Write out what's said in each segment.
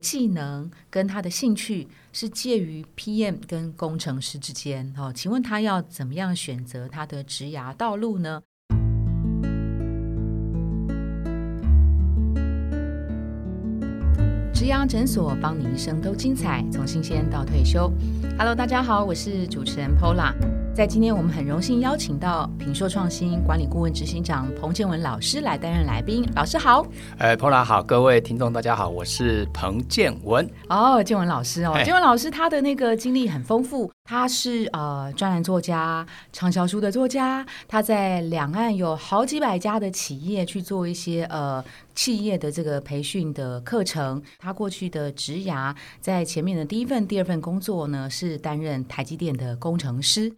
技能跟他的兴趣是介于 PM 跟工程师之间。哦，请问他要怎么样选择他的职涯道路呢？职涯诊所帮你一生都精彩，从新鲜到退休。Hello，大家好，我是主持人 Pola。在今天，我们很荣幸邀请到品硕创新管理顾问执行长彭建文老师来担任来宾。老师好，哎，Pola 好，各位听众大家好，我是彭建文。哦，建文老师哦，建文老师他的那个经历很丰富，他是呃专栏作家、畅销书的作家，他在两岸有好几百家的企业去做一些呃企业的这个培训的课程。他过去的职涯在前面的第一份、第二份工作呢，是担任台积电的工程师。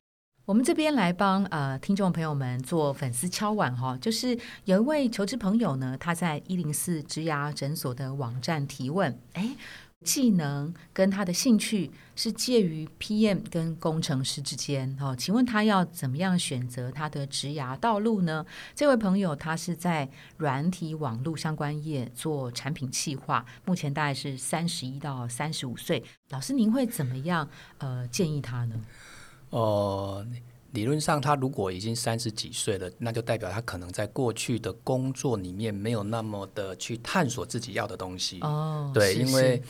我们这边来帮呃听众朋友们做粉丝敲碗哈，就是有一位求职朋友呢，他在一零四职牙诊所的网站提问，哎，技能跟他的兴趣是介于 PM 跟工程师之间哦，请问他要怎么样选择他的职牙道路呢？这位朋友他是在软体网络相关业做产品企划，目前大概是三十一到三十五岁，老师您会怎么样呃建议他呢？哦，理论上，他如果已经三十几岁了，那就代表他可能在过去的工作里面没有那么的去探索自己要的东西。哦，对，因为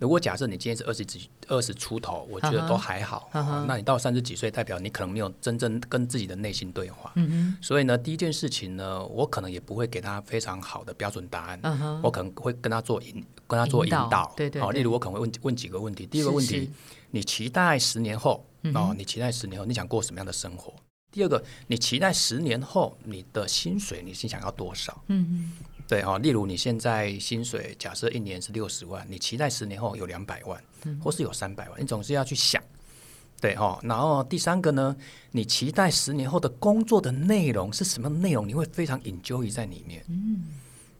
如果假设你今天是二十几、二十出头，我觉得都还好。那你到三十几岁，代表你可能没有真正跟自己的内心对话。嗯所以呢，第一件事情呢，我可能也不会给他非常好的标准答案。嗯我可能会跟他做引，跟他做引导。对对。好，例如我可能会问问几个问题。第一个问题，你期待十年后？哦，你期待十年后你想过什么样的生活？第二个，你期待十年后你的薪水你是想要多少？嗯嗯，对哦，例如你现在薪水假设一年是六十万，你期待十年后有两百万，或是有三百万，你总是要去想，对哦。然后第三个呢，你期待十年后的工作的内容是什么内容？你会非常 enjoy 在里面。嗯。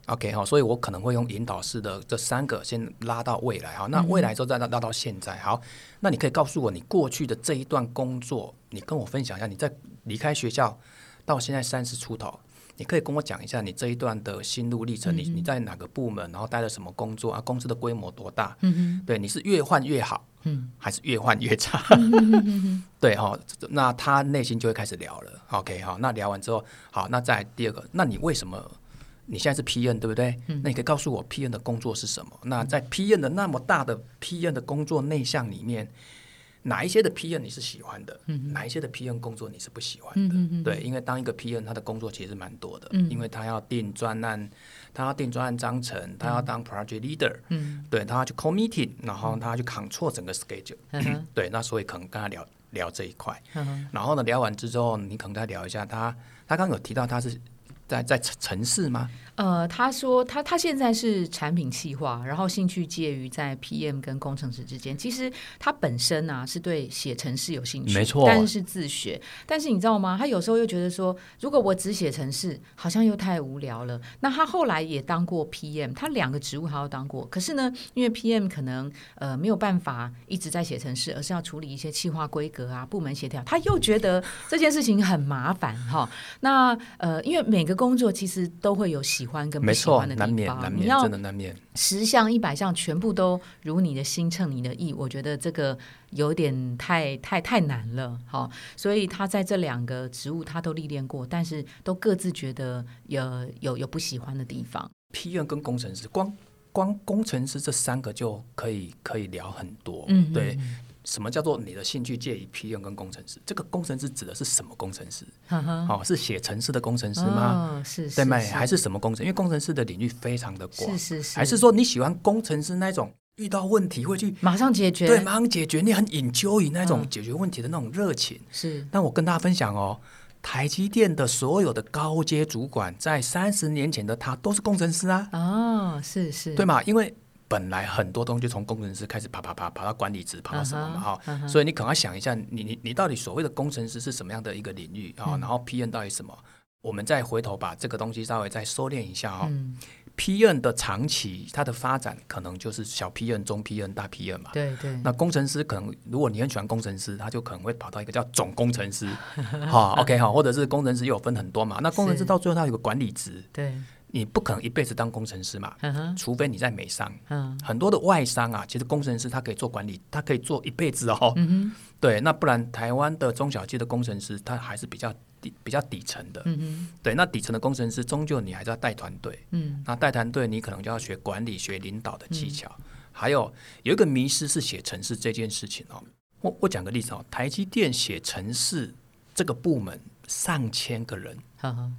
OK 哈，所以我可能会用引导式的这三个先拉到未来哈，那未来之后再拉拉到现在。好，那你可以告诉我你过去的这一段工作，你跟我分享一下，你在离开学校到现在三十出头，你可以跟我讲一下你这一段的心路历程。你你在哪个部门，然后待了什么工作啊？公司的规模多大？对，你是越换越好，嗯，还是越换越差？对哈，那他内心就会开始聊了。OK 哈，那聊完之后，好，那再第二个，那你为什么？你现在是 PN 对不对？那你可以告诉我 PN 的工作是什么？那在 PN 的那么大的 PN 的工作内向里面，哪一些的 PN 你是喜欢的？哪一些的 PN 工作你是不喜欢的？对，因为当一个 PN，他的工作其实蛮多的，因为他要定专案，他要定专案章程，他要当 project leader，嗯，对他要去 call meeting，然后他要去 control 整个 schedule，对，那所以可能跟他聊聊这一块，然后呢，聊完之后，你可能再聊一下他，他刚刚有提到他是。在在城城市吗？呃，他说他他现在是产品企划，然后兴趣介于在 PM 跟工程师之间。其实他本身啊是对写程式有兴趣，没错，但是是自学。但是你知道吗？他有时候又觉得说，如果我只写程式，好像又太无聊了。那他后来也当过 PM，他两个职务他都当过。可是呢，因为 PM 可能呃没有办法一直在写程式，而是要处理一些企划规格啊、部门协调，他又觉得这件事情很麻烦哈。那呃，因为每个工作其实都会有喜欢跟不喜欢的地方，你要真的难免十项一百项全部都如你的心称你的意，我觉得这个有点太太太难了。好，所以他在这两个职务他都历练过，但是都各自觉得有有有不喜欢的地方。P 院跟工程师，光光工程师这三个就可以可以聊很多。嗯，对。什么叫做你的兴趣介于 PM 跟工程师？这个工程师指的是什么工程师？哦，是写程式的工程师吗？是，对吗？还是什么工程？因为工程师的领域非常的广，是是是。还是说你喜欢工程师那种遇到问题会去马上解决？对，马上解决，你很 enjoy 那种解决问题的那种热情。是。那我跟大家分享哦，台积电的所有的高阶主管，在三十年前的他都是工程师啊。哦，是是，对嘛？因为本来很多东西就从工程师开始爬爬爬爬到管理职，爬到什么嘛哈，所以你可能要想一下，你你你到底所谓的工程师是什么样的一个领域啊？然后 P N 到底什么？我们再回头把这个东西稍微再收敛一下哈。P N 的长期它的发展可能就是小 P N、中 P N、大 P N 嘛。对对。那工程师可能，如果你很喜欢工程师，他就可能会跑到一个叫总工程师，哈 OK 哈，或者是工程师又有分很多嘛。那工程师到最后他有个管理职。对。你不可能一辈子当工程师嘛，嗯，除非你在美商。嗯很多的外商啊，其实工程师他可以做管理，他可以做一辈子哦。嗯对，那不然台湾的中小企的工程师，他还是比较底比较底层的。嗯，对，那底层的工程师，终究你还是要带团队。嗯那带团队，你可能就要学管理、学领导的技巧。还有有一个迷失是写程式这件事情哦。我我讲个例子哦，台积电写程式这个部门上千个人，呵呵，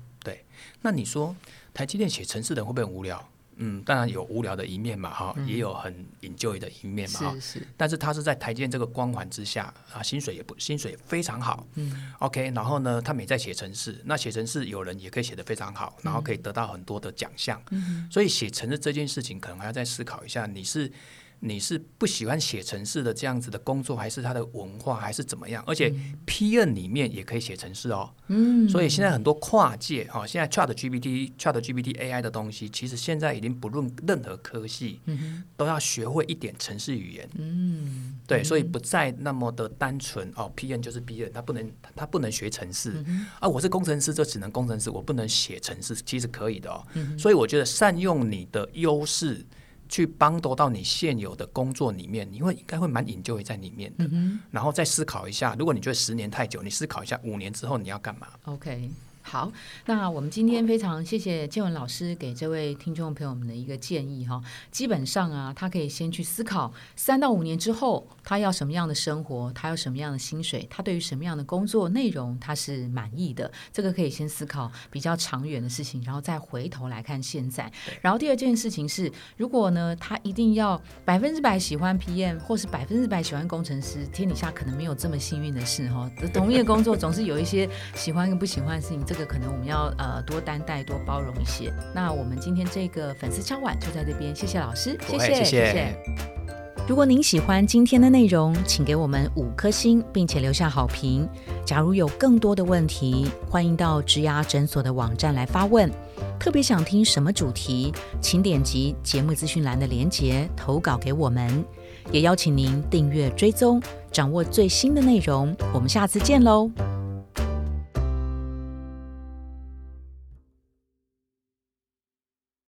那你说台积电写程式的人会不会很无聊？嗯，当然有无聊的一面嘛，哈、也有很 enjoy 的一面嘛，哈。是是，但是他是在台积电这个光环之下啊，薪水也不薪水也非常好，嗯，OK，然后呢，他们也在写程式，那写程式有人也可以写得非常好，然后可以得到很多的奖项，嗯，所以写程式这件事情可能还要再思考一下，你是你是不喜欢写城市的这样子的工作，还是他的文化，还是怎么样？而且 P N 里面也可以写城市哦，嗯，所以现在很多跨界哈、哦，现在 Chat GPT、Chat GPT AI 的东西，其实现在已经不论任何科系，都要学会一点城市语言。嗯，对，所以不再那么的单纯哦，P N 就是 P N，他不能他不能学城市、啊，我是工程师就只能工程师，我不能写城市，其实可以的哦。所以我觉得善用你的优势。去帮到到你现有的工作里面，你会应该会蛮引就在里面的，然后再思考一下，如果你觉得十年太久，你思考一下五年之后你要干嘛？OK，好，那我们今天非常谢谢建文老师给这位听众朋友们的一个建议哈。基本上啊，他可以先去思考三到五年之后他要什么样的生活，他要什么样的薪水，他对于什么样的工作内容他是满意的。这个可以先思考比较长远的事情，然后再回头来看现在。然后第二件事情是，如果呢他一定要百分之百喜欢 PM 或是百分之百喜欢工程师，天底下可能没有这么幸运的事哈。同一个工作总是有一些喜欢跟不喜欢的事情，这个可能我们要呃多担待、多包容一些。那我们今天这个粉丝敲碗就在这边，谢谢老师，谢谢谢谢如果您喜欢今天的内容，请给我们五颗星，并且留下好评。假如有更多的问题，欢迎到植牙诊所的网站来发问。特别想听什么主题，请点击节目资讯栏的连结投稿给我们。也邀请您订阅追踪，掌握最新的内容。我们下次见喽！